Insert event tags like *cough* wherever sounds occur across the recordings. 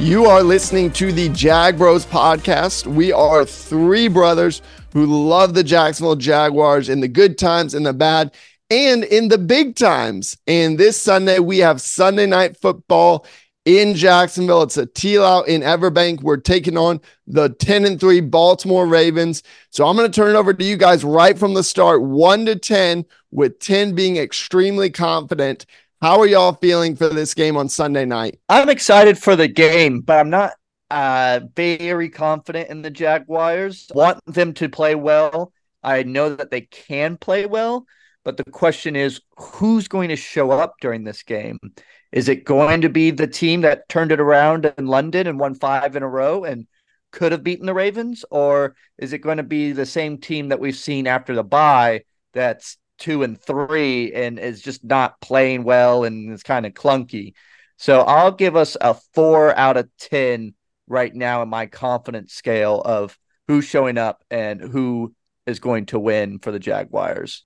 You are listening to the Jag Bros podcast. We are three brothers who love the Jacksonville Jaguars in the good times and the bad and in the big times. And this Sunday, we have Sunday night football in Jacksonville. It's a teal out in Everbank. We're taking on the 10 and 3 Baltimore Ravens. So I'm going to turn it over to you guys right from the start, 1 to 10, with 10 being extremely confident. How are y'all feeling for this game on Sunday night? I'm excited for the game, but I'm not uh, very confident in the Jaguars. Want them to play well. I know that they can play well, but the question is who's going to show up during this game? Is it going to be the team that turned it around in London and won five in a row and could have beaten the Ravens? Or is it going to be the same team that we've seen after the bye that's two and three and is just not playing well and it's kind of clunky. So I'll give us a four out of 10 right now in my confidence scale of who's showing up and who is going to win for the Jaguars.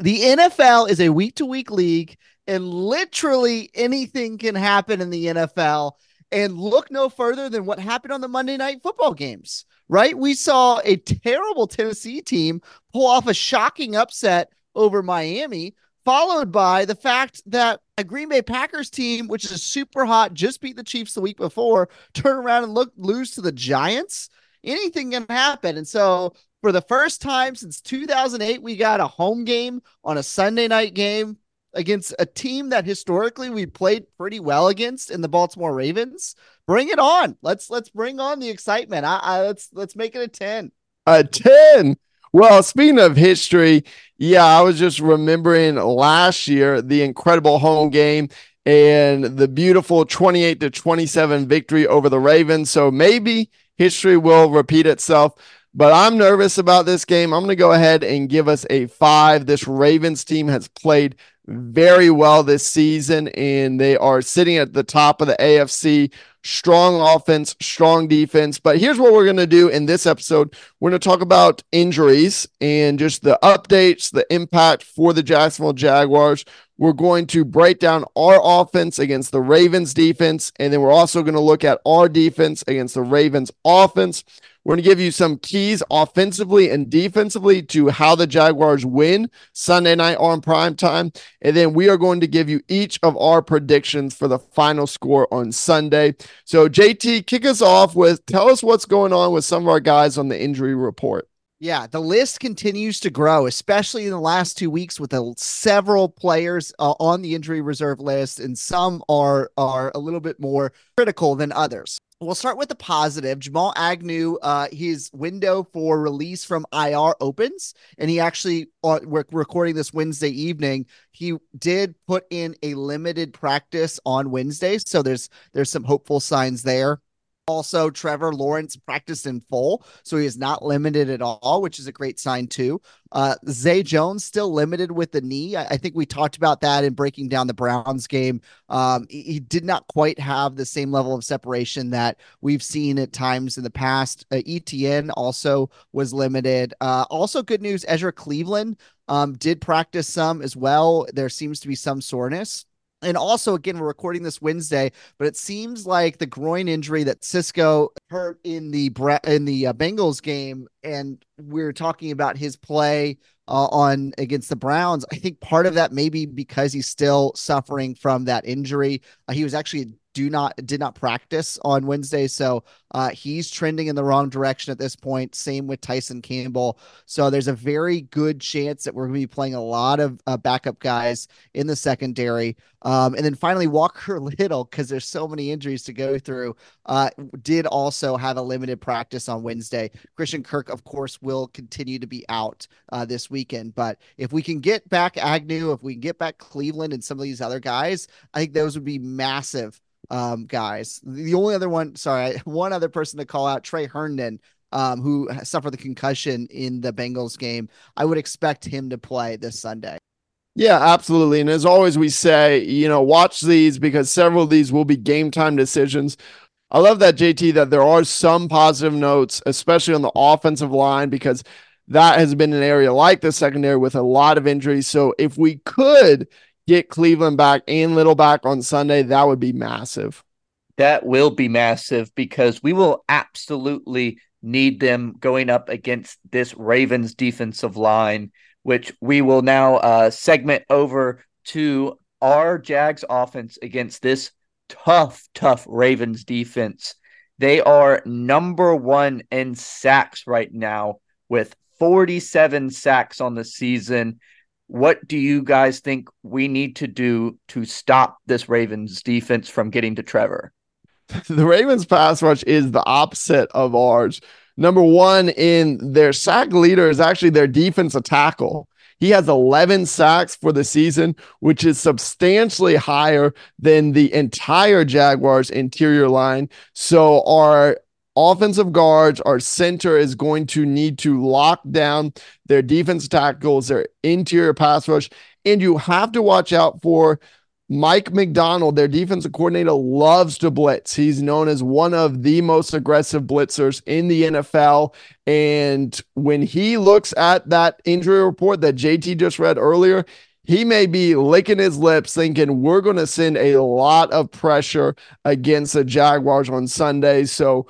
The NFL is a week to week league, and literally anything can happen in the NFL. And look no further than what happened on the Monday night football games, right? We saw a terrible Tennessee team pull off a shocking upset over Miami, followed by the fact that a Green Bay Packers team, which is super hot, just beat the Chiefs the week before, turn around and look lose to the Giants. Anything can happen. And so for the first time since 2008, we got a home game on a Sunday night game against a team that historically we played pretty well against in the Baltimore Ravens. Bring it on. Let's let's bring on the excitement. I, I let's let's make it a 10. A 10. Well, speaking of history, yeah, I was just remembering last year the incredible home game and the beautiful 28 to 27 victory over the Ravens. So maybe history will repeat itself. But I'm nervous about this game. I'm going to go ahead and give us a five. This Ravens team has played very well this season, and they are sitting at the top of the AFC strong offense, strong defense. But here's what we're going to do in this episode we're going to talk about injuries and just the updates, the impact for the Jacksonville Jaguars. We're going to break down our offense against the Ravens defense, and then we're also going to look at our defense against the Ravens offense. We're going to give you some keys offensively and defensively to how the Jaguars win Sunday night on prime time. And then we are going to give you each of our predictions for the final score on Sunday. So, JT, kick us off with tell us what's going on with some of our guys on the injury report. Yeah, the list continues to grow, especially in the last two weeks with the several players uh, on the injury reserve list, and some are are a little bit more critical than others. We'll start with the positive. Jamal Agnew, uh, his window for release from IR opens, and he actually, uh, we're recording this Wednesday evening. He did put in a limited practice on Wednesday, so there's there's some hopeful signs there. Also, Trevor Lawrence practiced in full, so he is not limited at all, which is a great sign too. Uh, Zay Jones still limited with the knee. I, I, think we talked about that in breaking down the Browns game. Um, he, he, did not quite have the same level of separation that we've seen at times in the past. Uh, ETN also was limited. Uh, also, good news: Ezra Cleveland um, did practice some as well. There seems to be some soreness. And also, again, we're recording this Wednesday, but it seems like the groin injury that Cisco hurt in the in the uh, Bengals game, and we're talking about his play uh, on against the Browns. I think part of that may be because he's still suffering from that injury. Uh, he was actually do not did not practice on Wednesday, so uh, he's trending in the wrong direction at this point. Same with Tyson Campbell. So there's a very good chance that we're going to be playing a lot of uh, backup guys in the secondary. Um, and then finally, Walker *laughs* Little, because there's so many injuries to go through, uh, did also have a limited practice on Wednesday. Christian Kirk, of course, will continue to be out uh, this weekend. But if we can get back Agnew, if we can get back Cleveland and some of these other guys, I think those would be massive um, guys. The only other one, sorry, *laughs* one other person to call out, Tre Herndon, um, who suffered the concussion in the Bengals game. I would expect him to play this Sunday. Yeah, absolutely. And as always, we say, you know, watch these because several of these will be game time decisions. I love that, JT, that there are some positive notes, especially on the offensive line, because that has been an area like the secondary with a lot of injuries. So if we could get Cleveland back and Little back on Sunday, that would be massive. That will be massive because we will absolutely need them going up against this Ravens defensive line, which we will now uh, segment over to our Jags offense against this tough, tough Ravens defense. They are number one in sacks right now with 47 sacks on the season. What do you guys think we need to do to stop this Ravens defense from getting to Trevor? *laughs* The Ravens pass rush is the opposite of ours. Number one in their sack leader is actually their defensive tackle. He has 11 sacks for the season, which is substantially higher than the entire Jaguars interior line. So our offensive guards, our center is going to need to lock down their defense tackles, their interior pass rush, and you have to watch out for Mike Macdonald, their defensive coordinator, loves to blitz. He's known as one of the most aggressive blitzers in the NFL. And when he looks at that injury report that JT just read earlier, he may be licking his lips thinking we're going to send a lot of pressure against the Jaguars on Sunday. So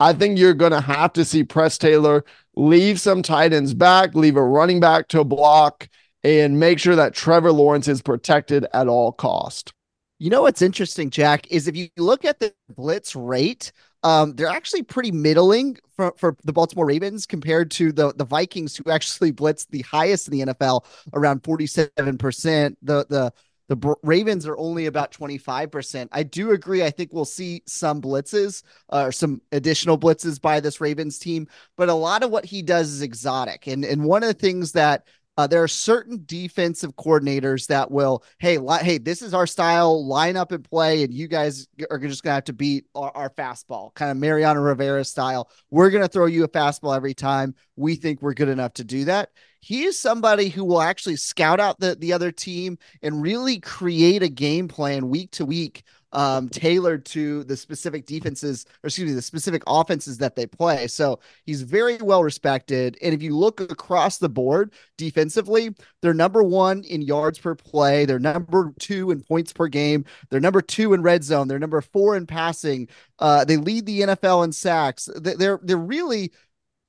I think you're going to have to see Press Taylor leave some tight ends back, leave a running back to block and make sure that Trevor Lawrence is protected at all cost. You know what's interesting, Jack, is if you look at the blitz rate, um, they're actually pretty middling for, for the Baltimore Ravens compared to the, the Vikings, who actually *laughs* blitz the highest in the NFL, around 47%. The the the Ravens are only about 25%. I do agree. I think we'll see some blitzes uh, or some additional blitzes by this Ravens team, but a lot of what he does is exotic. And and one of the things that uh, there are certain defensive coordinators that will, hey, li- hey, this is our style, line up and play, and you guys are just gonna have to beat our, our fastball, kind of Mariano Rivera style. We're gonna throw you a fastball every time. We think we're good enough to do that. He is somebody who will actually scout out the the other team and really create a game plan week to week um, tailored to the specific defenses, or excuse me, the specific offenses that they play. So he's very well respected. And if you look across the board defensively, they're number one in yards per play. They're number two in points per game. They're number two in red zone. They're number four in passing. Uh, they lead the NFL in sacks. They're they're really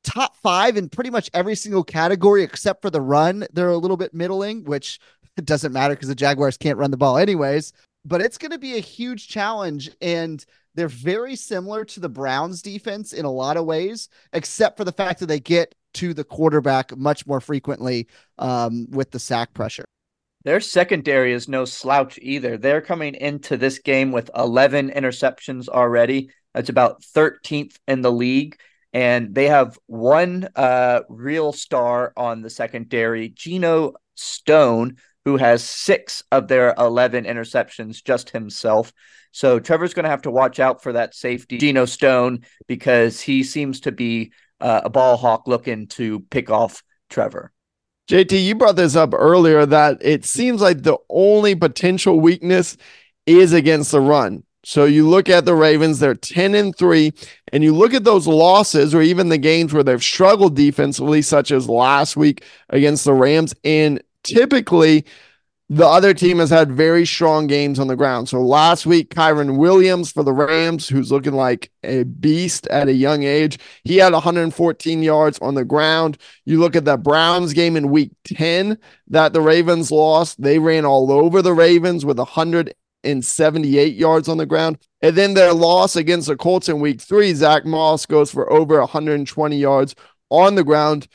top five in pretty much every single category except for the run. They're a little bit middling, which *laughs* doesn't matter because the Jaguars can't run the ball anyways but it's going to be a huge challenge. And they're very similar to the Browns defense in a lot of ways, except for the fact that they get to the quarterback much more frequently um, with the sack pressure. Their secondary is no slouch either. They're coming into this game with 11 interceptions already. That's about 13th in the league. And they have one uh, real star on the secondary, Geno Stone, who has six of their 11 interceptions just himself. So Trevor's going to have to watch out for that safety, Geno Stone, because he seems to be uh, a ball hawk looking to pick off Trevor. JT, you brought this up earlier that it seems like the only potential weakness is against the run. So you look at the Ravens, they're 10 and 3, and you look at those losses or even the games where they've struggled defensively, such as last week against the Rams, and typically the other team has had very strong games on the ground. So last week, Kyren Williams for the Rams, who's looking like a beast at a young age, he had 114 yards on the ground. You look at the Browns game in week 10 that the Ravens lost, they ran all over the Ravens with 178 yards on the ground. And then their loss against the Colts in week three, Zack Moss goes for over 120 yards on the ground.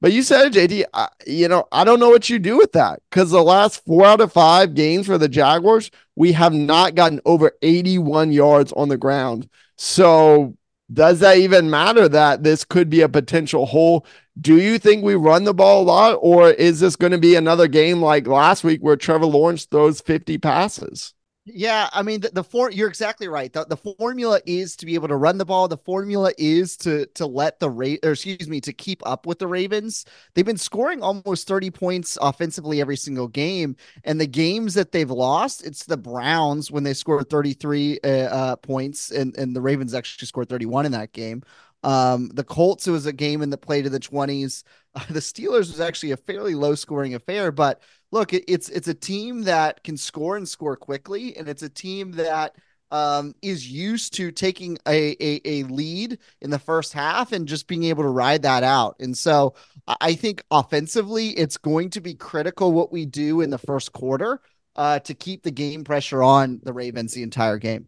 But you said JD, I, you know, I don't know what you do with that because the last four out of five games for the Jaguars, we have not gotten over 81 yards on the ground. So, does that even matter that this could be a potential hole? Do you think we run the ball a lot, or is this going to be another game like last week where Trevor Lawrence throws 50 passes? Yeah, I mean the, the you're exactly right. The, the formula is to be able to run the ball. The formula is to to let the rate or excuse me to keep up with the Ravens. They've been scoring almost 30 points offensively every single game, and the games that they've lost, it's the Browns when they scored 33 uh, uh, points, and and the Ravens actually scored 31 in that game. Um, the Colts, it was a game in the play to the 20s. Uh, *laughs* the Steelers was actually a fairly low scoring affair, but look, it, it's it's a team that can score and score quickly, and it's a team that um, is used to taking a, a, a lead in the first half and just being able to ride that out. And so I think offensively, it's going to be critical what we do in the first quarter uh, to keep the game pressure on the Ravens the entire game.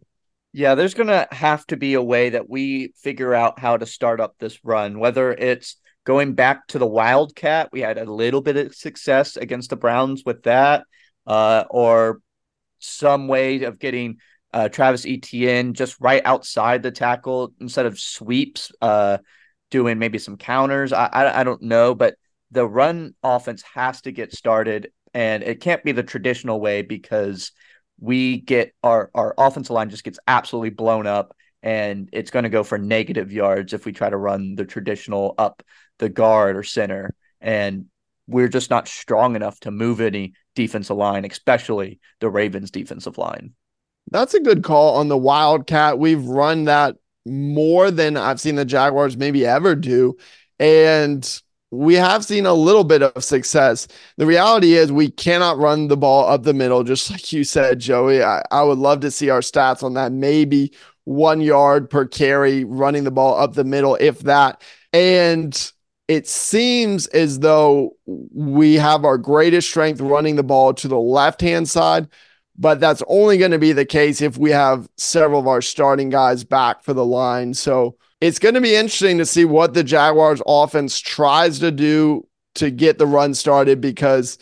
Yeah, there's going to have to be a way that we figure out how to start up this run, whether it's going back to the Wildcat. We had a little bit of success against the Browns with that, uh, or some way of getting uh, Travis Etienne just right outside the tackle instead of sweeps, uh, doing maybe some counters. I, I, I don't know, but the run offense has to get started, and it can't be the traditional way because we get our our offensive line just gets absolutely blown up, and it's going to go for negative yards if we try to run the traditional up the guard or center, and we're just not strong enough to move any defensive line, especially the Ravens defensive line. That's a good call on the Wildcat. We've run that more than I've seen the Jaguars maybe ever do. And we have seen a little bit of success. The reality is we cannot run the ball up the middle, just like you said, Joey. I, I would love to see our stats on that. Maybe one yard per carry running the ball up the middle, if that. And it seems as though we have our greatest strength running the ball to the left hand side, but that's only going to be the case if we have several of our starting guys back for the line. So it's going to be interesting to see what the Jaguars offense tries to do to get the run started because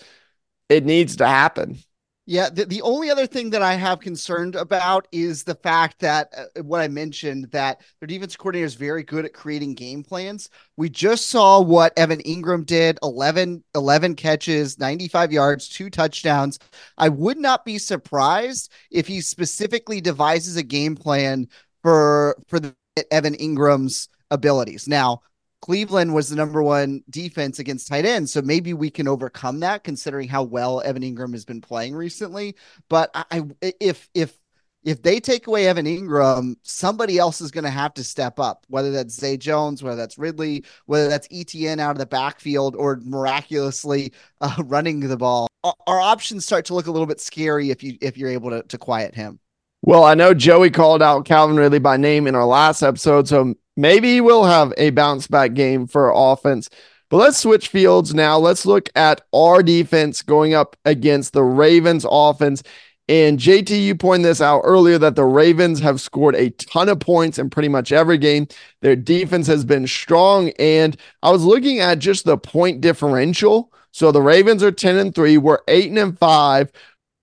it needs to happen. Yeah, the, the only other thing that I have concerned about is the fact that uh, what I mentioned that their defense coordinator is very good at creating game plans. We just saw what Evan Engram did 11, 11 catches, 95 yards, two touchdowns. I would not be surprised if he specifically devises a game plan for for the Evan Engram's abilities. Now, Cleveland was the number one defense against tight ends. So maybe we can overcome that considering how well Evan Engram has been playing recently. But I, I if if if they take away Evan Engram, somebody else is going to have to step up, whether that's Zay Jones, whether that's Ridley, whether that's ETN out of the backfield, or miraculously uh, running the ball. Our, our, options start to look a little bit scary if you if you're able to, to quiet him. Well, I know Joey called out Calvin Ridley by name in our last episode, so maybe he will have a bounce back game for offense. But let's switch fields now. Let's look at our defense going up against the Ravens offense. And JT, you pointed this out earlier that the Ravens have scored a ton of points in pretty much every game. Their defense has been strong. And I was looking at just the point differential. So the Ravens are 10 and 3, we're 8 and 5.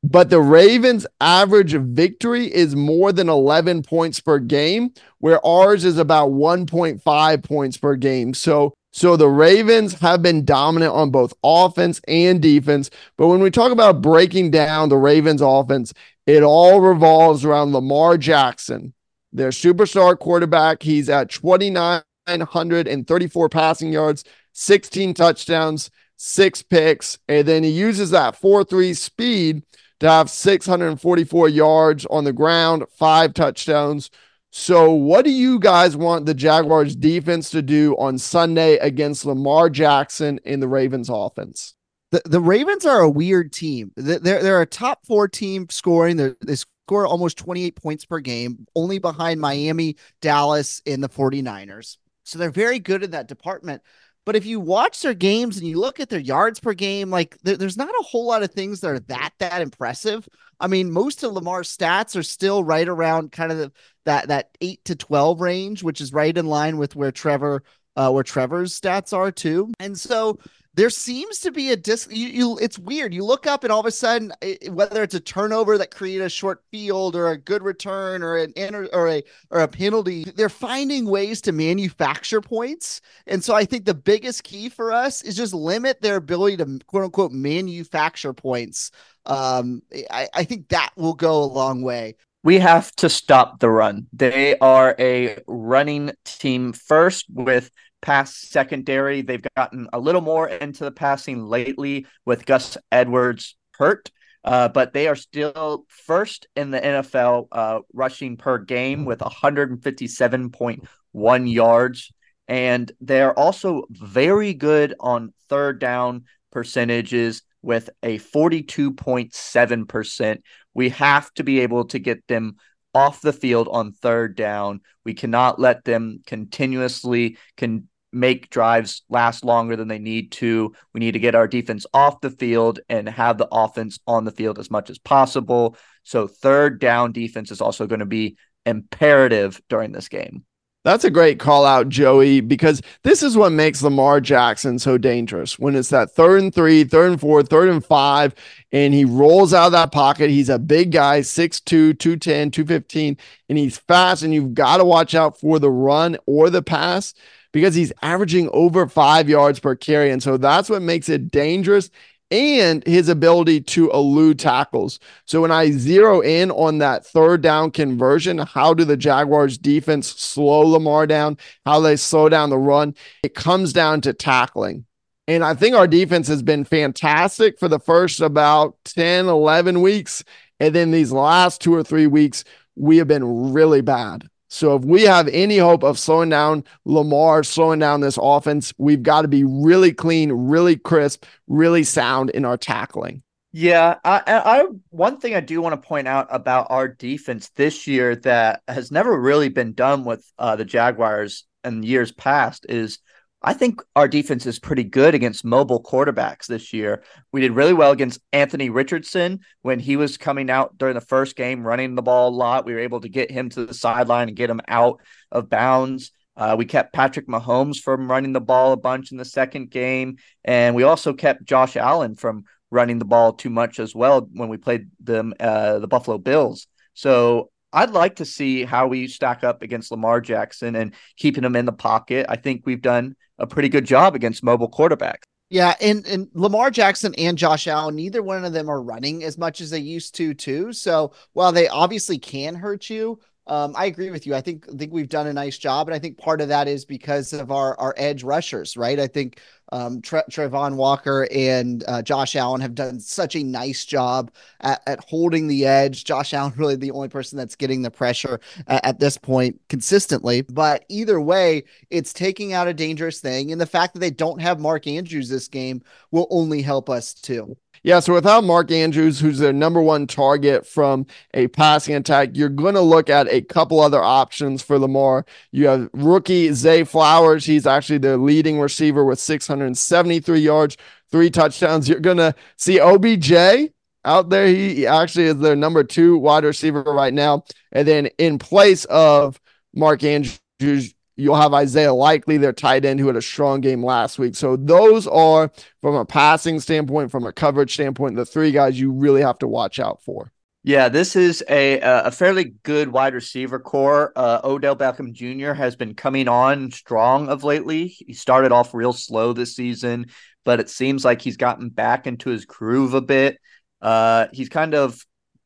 But the Ravens' average victory is more than 11 points per game, where ours is about 1.5 points per game. So, so the Ravens have been dominant on both offense and defense. But when we talk about breaking down the Ravens' offense, it all revolves around Lamar Jackson, their superstar quarterback. He's at 2,934 passing yards, 16 touchdowns, six picks, and then he uses that 4 3 speed to have 644 yards on the ground, five touchdowns. So, what do you guys want the Jaguars defense to do on Sunday against Lamar Jackson in the Ravens offense? The, the Ravens are a weird team. They're, they're a top four team scoring. They're, they score almost 28 points per game, only behind Miami, Dallas, and the 49ers. So they're very good in that department. But if you watch their games and you look at their yards per game, like there, there's not a whole lot of things that are that that impressive. I mean, most of Lamar's stats are still right around kind of the, that that eight to twelve range, which is right in line with where Trevor uh, where Trevor's stats are too. And so there seems to be a dis you, you, it's weird. You look up and all of a sudden it, whether it's a turnover that created a short field or a good return or an inter, or a or a penalty they're finding ways to manufacture points. And so i think the biggest key for us is just limit their ability to quote unquote manufacture points. Um i, I think that will go a long way we have to stop the run. They are a running team first with pass secondary. They've gotten a little more into the passing lately with Gus Edwards hurt. Uh, but they are still first in the NFL uh, rushing per game with 157.1 yards. And they're also very good on third down percentages with a 42.7%. We have to be able to get them off the field on third down. We cannot let them continuously can make drives last longer than they need to. We need to get our defense off the field and have the offense on the field as much as possible. So third down defense is also going to be imperative during this game. That's a great call out, Joey, because this is what makes Lamar Jackson so dangerous. When it's that third and three, third and four, third and five, and he rolls out of that pocket. He's a big guy, 6'2, 210, 215, and he's fast. And you've got to watch out for the run or the pass because he's averaging over five yards per carry. And so that's what makes it dangerous and his ability to elude tackles. So when I zero in on that third down conversion, how do the Jaguars defense slow Lamar down? How they slow down the run? It comes down to tackling. And I think our defense has been fantastic for the first about 10, 11 weeks. And then these last two or three weeks, we have been really bad. So if we have any hope of slowing down Lamar, slowing down this offense, we've got to be really clean, really crisp, really sound in our tackling. Yeah, I, I one thing I do want to point out about our defense this year that has never really been done with uh, the Jaguars in years past is I think our defense is pretty good against mobile quarterbacks this year. We did really well against Anthony Richardson when he was coming out during the first game, running the ball a lot. We were able to get him to the sideline and get him out of bounds. Uh, we kept Patrick Mahomes from running the ball a bunch in the second game. And we also kept Josh Allen from running the ball too much as well when we played them, uh, the Buffalo Bills. So I'd like to see how we stack up against Lamar Jackson and keeping him in the pocket. I think we've done a pretty good job against mobile quarterbacks. Yeah, and and Lamar Jackson and Josh Allen, neither one of them are running as much as they used to, too. So while they obviously can hurt you, um, I agree with you. I think I think we've done a nice job, and I think part of that is because of our our edge rushers, right? I think um, Tre- Travon Walker and uh, Josh Allen have done such a nice job at, at, holding the edge. Josh Allen *laughs* really the only person that's getting the pressure at this point consistently. But either way, it's taking out a dangerous thing, and the fact that they don't have Mark Andrews this game will only help us too. Yeah, so without Mark Andrews, who's their number one target from a passing attack, you're going to look at a couple other options for Lamar. You have rookie Zay Flowers. He's actually their leading receiver with 673 yards, three touchdowns. You're going to see OBJ out there. He actually is their number two wide receiver right now. And then in place of Mark Andrews, You'll have Isaiah Likely, their tight end, who had a strong game last week. So those are, from a passing standpoint, from a coverage standpoint, the three guys you really have to watch out for. Yeah, this is a a fairly good wide receiver corps. Uh, Odell Beckham Jr. has been coming on strong of lately. He started off real slow this season, but it seems like he's gotten back into his groove a bit. Uh, he's kind of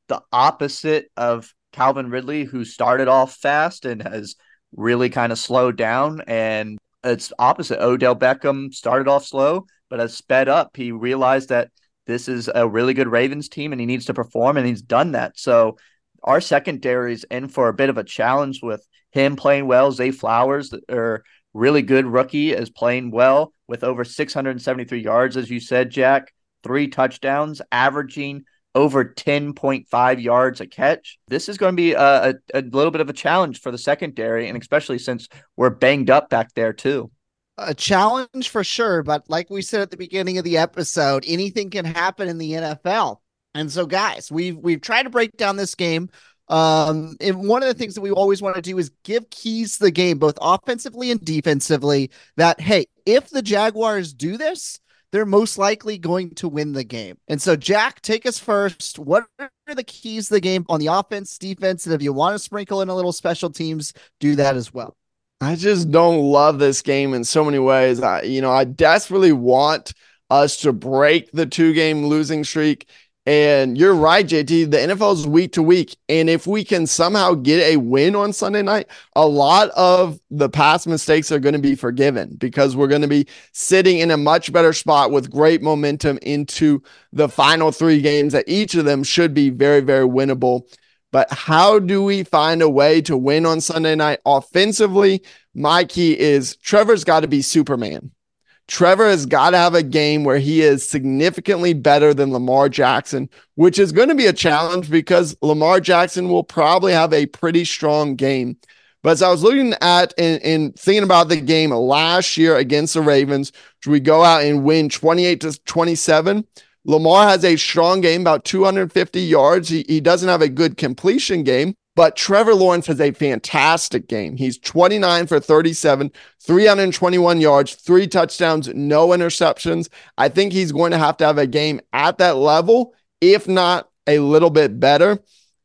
the opposite of Calvin Ridley, who started off fast and has really kind of slowed down. And it's opposite. Odell Beckham started off slow, but has sped up. He realized that this is a really good Ravens team and he needs to perform, and he's done that. So our secondary is in for a bit of a challenge with him playing well. Zay Flowers, or really good rookie, is playing well with over 673 yards, as you said, Jack, three touchdowns, averaging over 10.5 yards a catch. This is going to be a, a, a, little bit of a challenge for the secondary, and especially since we're banged up back there, too. A challenge for sure. But like we said at the beginning of the episode, anything can happen in the NFL. And so, guys, we've we've tried to break down this game. Um, and one of the things that we always want to do is give keys to the game, both offensively and defensively. That hey, if the Jaguars do this, they're most likely going to win the game. And so, Jack, take us first. What are the keys to the game on the offense, defense? And if you want to sprinkle in a little special teams, do that as well. I just don't love this game in so many ways. I, you know, I desperately want us to break the two game losing streak and you're right, JT. The NFL is week to week. And if we can somehow get a win on Sunday night, a lot of the past mistakes are going to be forgiven because we're going to be sitting in a much better spot with great momentum into the final three games that each of them should be very, very winnable. But how do we find a way to win on Sunday night offensively? My key is Trevor's got to be Superman. Trevor has got to have a game where he is significantly better than Lamar Jackson, which is going to be a challenge because Lamar Jackson will probably have a pretty strong game. But as I was looking at and, and thinking about the game last year against the Ravens, we go out and win 28 to 27? Lamar has a strong game, about 250 yards. He, he doesn't have a good completion game, but Trevor Lawrence has a fantastic game. He's 29 for 37, 321 yards, three touchdowns, no interceptions. I think he's going to have to have a game at that level, if not a little bit better.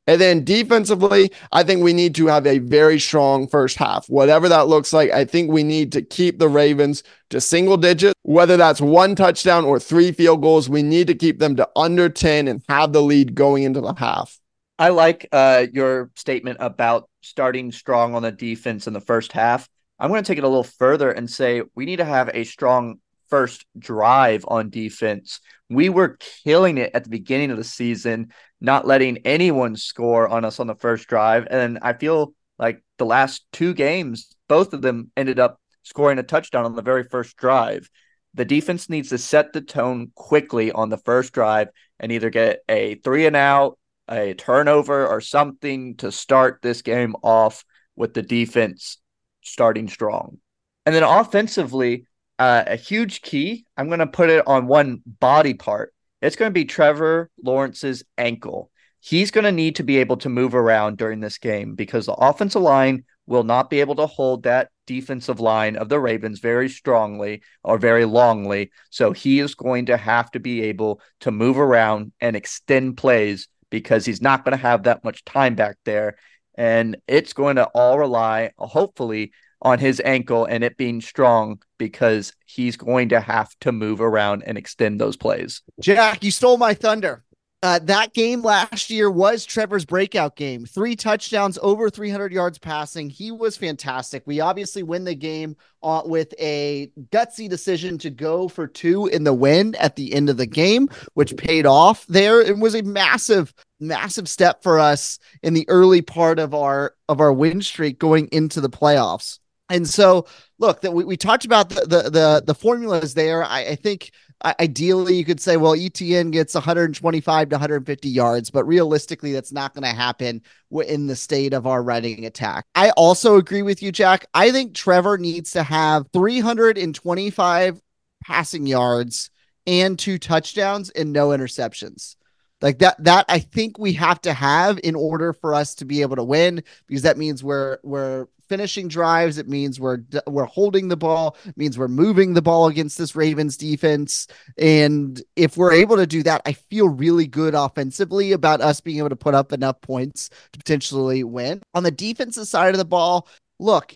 And then defensively, I think we need to have a very strong first half. Whatever that looks like, I think we need to keep the Ravens to single digits, whether that's one touchdown or three field goals. We need to keep them to under 10 and have the lead going into the half. I like uh, your statement about starting strong on the defense in the first half. I'm going to take it a little further and say we need to have a strong first drive on defense. We were killing it at the beginning of the season, not letting anyone score on us on the first drive. And I feel like the last two games, both of them ended up scoring a touchdown on the very first drive. The defense needs to set the tone quickly on the first drive and either get a three and out a turnover or something to start this game off with the defense starting strong. And then offensively, uh, a huge key, I'm going to put it on one body part. It's going to be Trevor Lawrence's ankle. He's going to need to be able to move around during this game because the offensive line will not be able to hold that defensive line of the Ravens very strongly or very longly. So he is going to have to be able to move around and extend plays because he's not going to have that much time back there. And it's going to all rely, hopefully, on his ankle and it being strong because he's going to have to move around and extend those plays. Jack, you stole my thunder. Uh, that game last year was Trevor's breakout game. Three touchdowns, over 300 yards passing. He was fantastic. We obviously win the game uh, with a gutsy decision to go for two in the win at the end of the game, which paid off there. It was a massive, massive step for us in the early part of our of our win streak going into the playoffs. And so, look, that we, we talked about the the the, the formulas there. I, I think ideally you could say well etn gets 125 to 150 yards but realistically that's not going to happen in the state of our running attack. I also agree with you jack. I think trevor needs to have 325 passing yards and two touchdowns and no interceptions like that that i think we have to have in order for us to be able to win because that means we're we're finishing drives. It means we're we're holding the ball. It means we're moving the ball against this Ravens defense. And if we're able to do that, I feel really good offensively about us being able to put up enough points to potentially win. On the defensive side of the ball, look,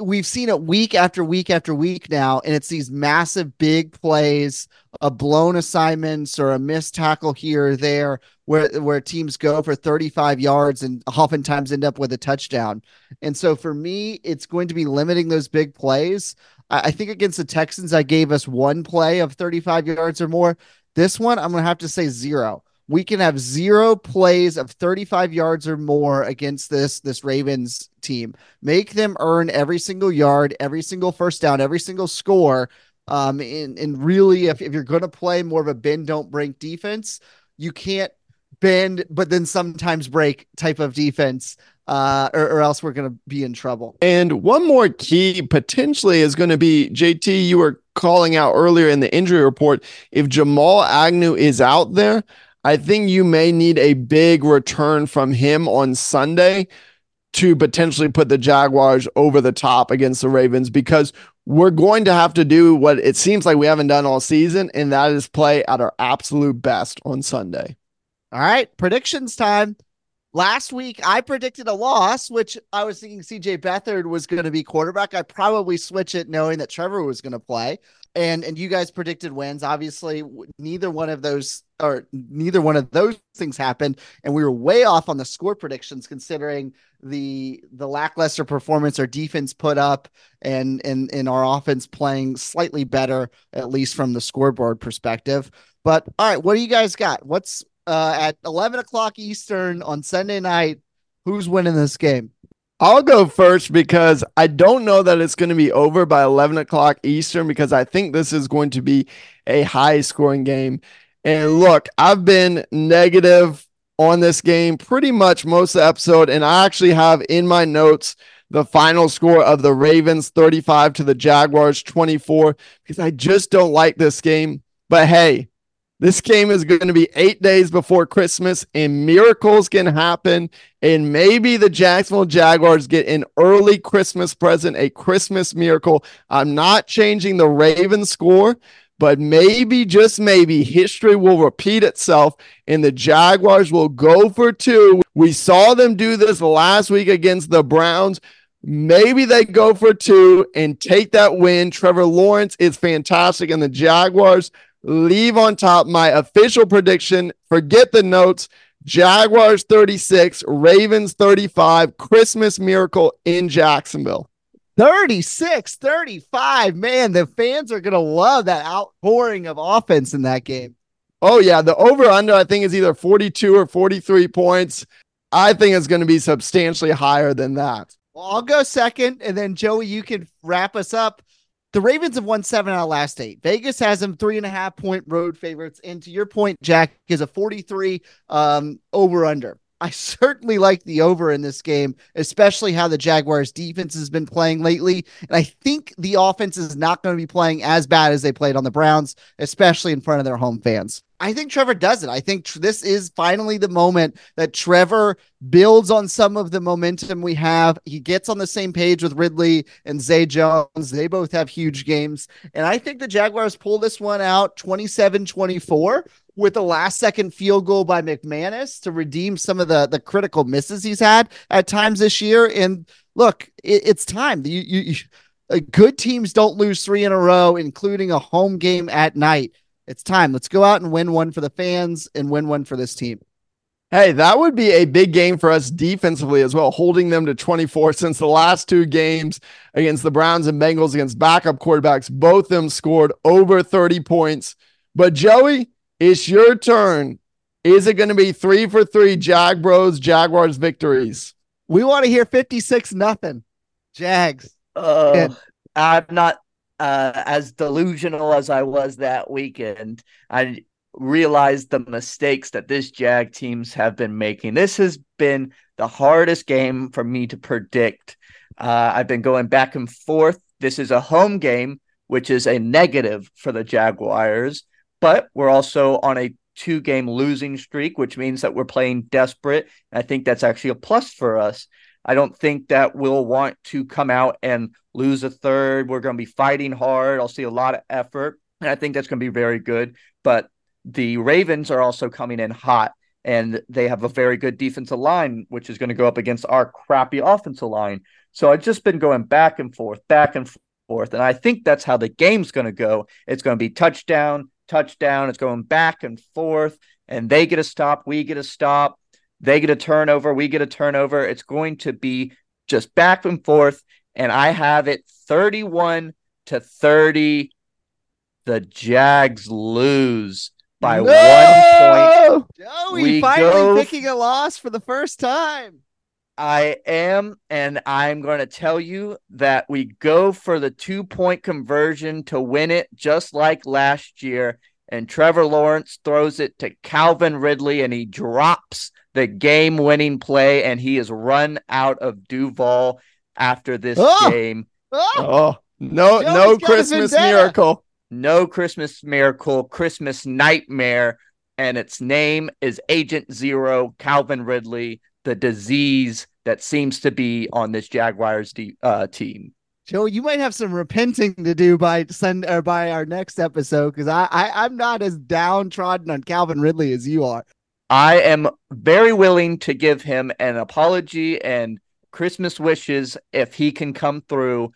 we've seen it week after week after week now, and it's these massive big plays, a blown assignments or a missed tackle here or there, where where teams go for 35 yards and oftentimes end up with a touchdown. And so for me, it's going to be limiting those big plays. I, I think against the Texans, I gave us one play of 35 yards or more. This one, I'm going to have to say zero we can have zero plays of 35 yards or more against this this Ravens team. Make them earn every single yard, every single first down, every single score. Um, and, and really, if, if you're going to play more of a bend, don't break defense, you can't bend, but then sometimes break type of defense. Uh, or, or else we're going to be in trouble. And one more key potentially is going to be JT. You were calling out earlier in the injury report. If Jamal Agnew is out there, I think you may need a big return from him on Sunday to potentially put the Jaguars over the top against the Ravens because we're going to have to do what it seems like we haven't done all season, and that is play at our absolute best on Sunday. All right, predictions time. Last week, I predicted a loss, which I was thinking CJ Beathard was going to be quarterback. I probably switch it knowing that Trevor was going to play and and you guys predicted wins. Obviously neither one of those or neither one of those things happened and we were way off on the score predictions considering the the lackluster performance our defense put up and and and our offense playing slightly better at least from the scoreboard perspective. But all right what do you guys got? What's uh at 11 o'clock eastern on sunday night who's winning this game I'll go first because I don't know that it's going to be over by 11 o'clock Eastern because I think this is going to be a high scoring game. And look, I've been negative on this game pretty much most of the episode, and I actually have in my notes the final score of the Ravens 35 to the Jaguars 24 because I just don't like this game. But hey, this game is going to be eight days before Christmas, and miracles can happen. And maybe the Jacksonville Jaguars get an early Christmas present, a Christmas miracle. I'm not changing the Ravens score, but maybe, just maybe, history will repeat itself and the Jaguars will go for two. We saw them do this last week against the Browns. Maybe they go for two and take that win. Trevor Lawrence is fantastic, and the Jaguars leave on top. My official prediction forget the notes. Jaguars 36, Ravens 35, Christmas miracle in Jacksonville. 36 35. Man, the fans are going to love that outpouring of offense in that game. Oh, yeah. The over under, I think, is either 42 or 43 points. I think it's going to be substantially higher than that. Well, I'll go second, and then Joey, you can wrap us up. The Ravens have won seven out of last eight. Vegas has them three and a half point road favorites. And to your point, Jack is a 43 um, over under. I *laughs* certainly like the over in this game, especially how the Jaguars defense has been playing lately. And I think the offense is not going to be playing as bad as they played on the Browns, especially in front of their home fans. I think Trevor does it. I think tr- this is finally the moment that Trevor builds on some of the momentum we have. He gets on the same page with Ridley and Zay Jones. They both have huge games. And I think the Jaguars pull this one out 27 24 with a last second field goal by McManus to redeem some of the, the critical misses he's had at times this year. And look, it, it's time. You, you, you, uh, good teams don't lose three in a row, including a home game at night. It's time. Let's go out and win one for the fans and win one for this team. Hey, that would be a big game for us defensively as well, holding them to 24 since the last two games against the Browns and Bengals against backup quarterbacks, both of them scored over 30 points. But Joey, it's your turn. Is it going to be three for three Jag Bros Jaguars victories? We want to hear 56 nothing. Jags. Uh, I'm not uh, as delusional as I was that weekend. I realized the mistakes that this Jag teams have been making. This has been the hardest game for me to predict. Uh, I've been going back and forth. This is a home game, which is a negative for the Jaguars, but we're also on a two game losing streak, which means that we're playing desperate. I think that's actually a plus for us. I don't think that we'll want to come out and lose a third. We're going to be fighting hard. I'll see a lot of effort. And I think that's going to be very good. But the Ravens are also coming in hot and they have a very good defensive line, which is going to go up against our crappy offensive line. So I've just been going back and forth, back and forth. And I think that's how the game's going to go. It's going to be touchdown, touchdown. It's going back and forth. And they get a stop, we get a stop. They get a turnover, we get a turnover. It's going to be just back and forth and I have it 31 to 30. The Jags lose by no! one point. Joey we finally go... picking a loss for the first time. I am, and I'm going to tell you that we go for the two point conversion to win it, just like last year. And Trevor Lawrence throws it to Calvin Ridley, and he drops the game winning play, and he is run out of Duval after this oh! game. Oh, oh no, no Christmas miracle. No Christmas miracle, Christmas nightmare. And its name is Agent Zero, Calvin Ridley, the disease that seems to be on this Jaguars de- uh, team. Joe, you might have some repenting to do by send or by our next episode because I, I I'm not as downtrodden on Calvin Ridley as you are. I am very willing to give him an apology and Christmas wishes if he can come through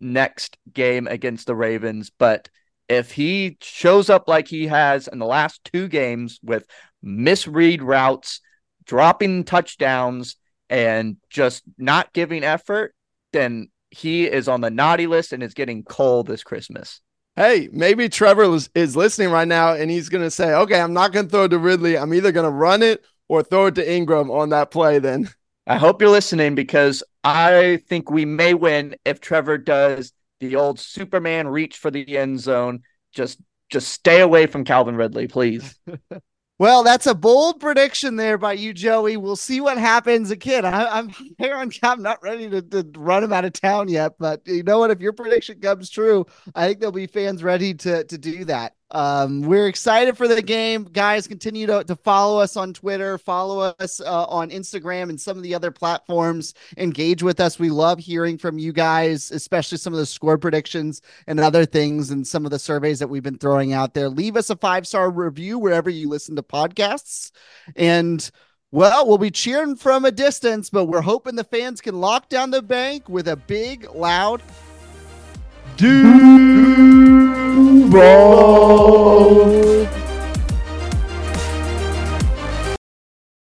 next game against the Ravens. But if he shows up like he has in the last two games with misread routes, dropping touchdowns, and just not giving effort, then he is on the naughty list and is getting cold this Christmas. Hey, maybe Trevor is, is listening right now and he's going to say, okay, I'm not going to throw it to Ridley. I'm either going to run it or throw it to Engram on that play then. *laughs* I hope you're listening because I think we may win if Trevor does the old Superman reach for the end zone. Just just stay away from Calvin Ridley, please. *laughs* Well, that's a bold prediction there by you, Joey. We'll see what happens. Again, I, am here on I'm not ready to, to, run him out of town yet, but you know what? If your prediction comes true, I think there'll be fans ready to to do that. Um, we're excited for the game, guys. Continue to, to follow us on Twitter, follow us uh, on Instagram and some of the other platforms. Engage with us. We love hearing from you guys, especially some of the score predictions and other things, and some of the surveys that we've been throwing out there. Leave us a five star review wherever you listen to podcasts, and well, we'll be cheering from a distance, but we're hoping the fans can lock down the bank with a big, loud Duval.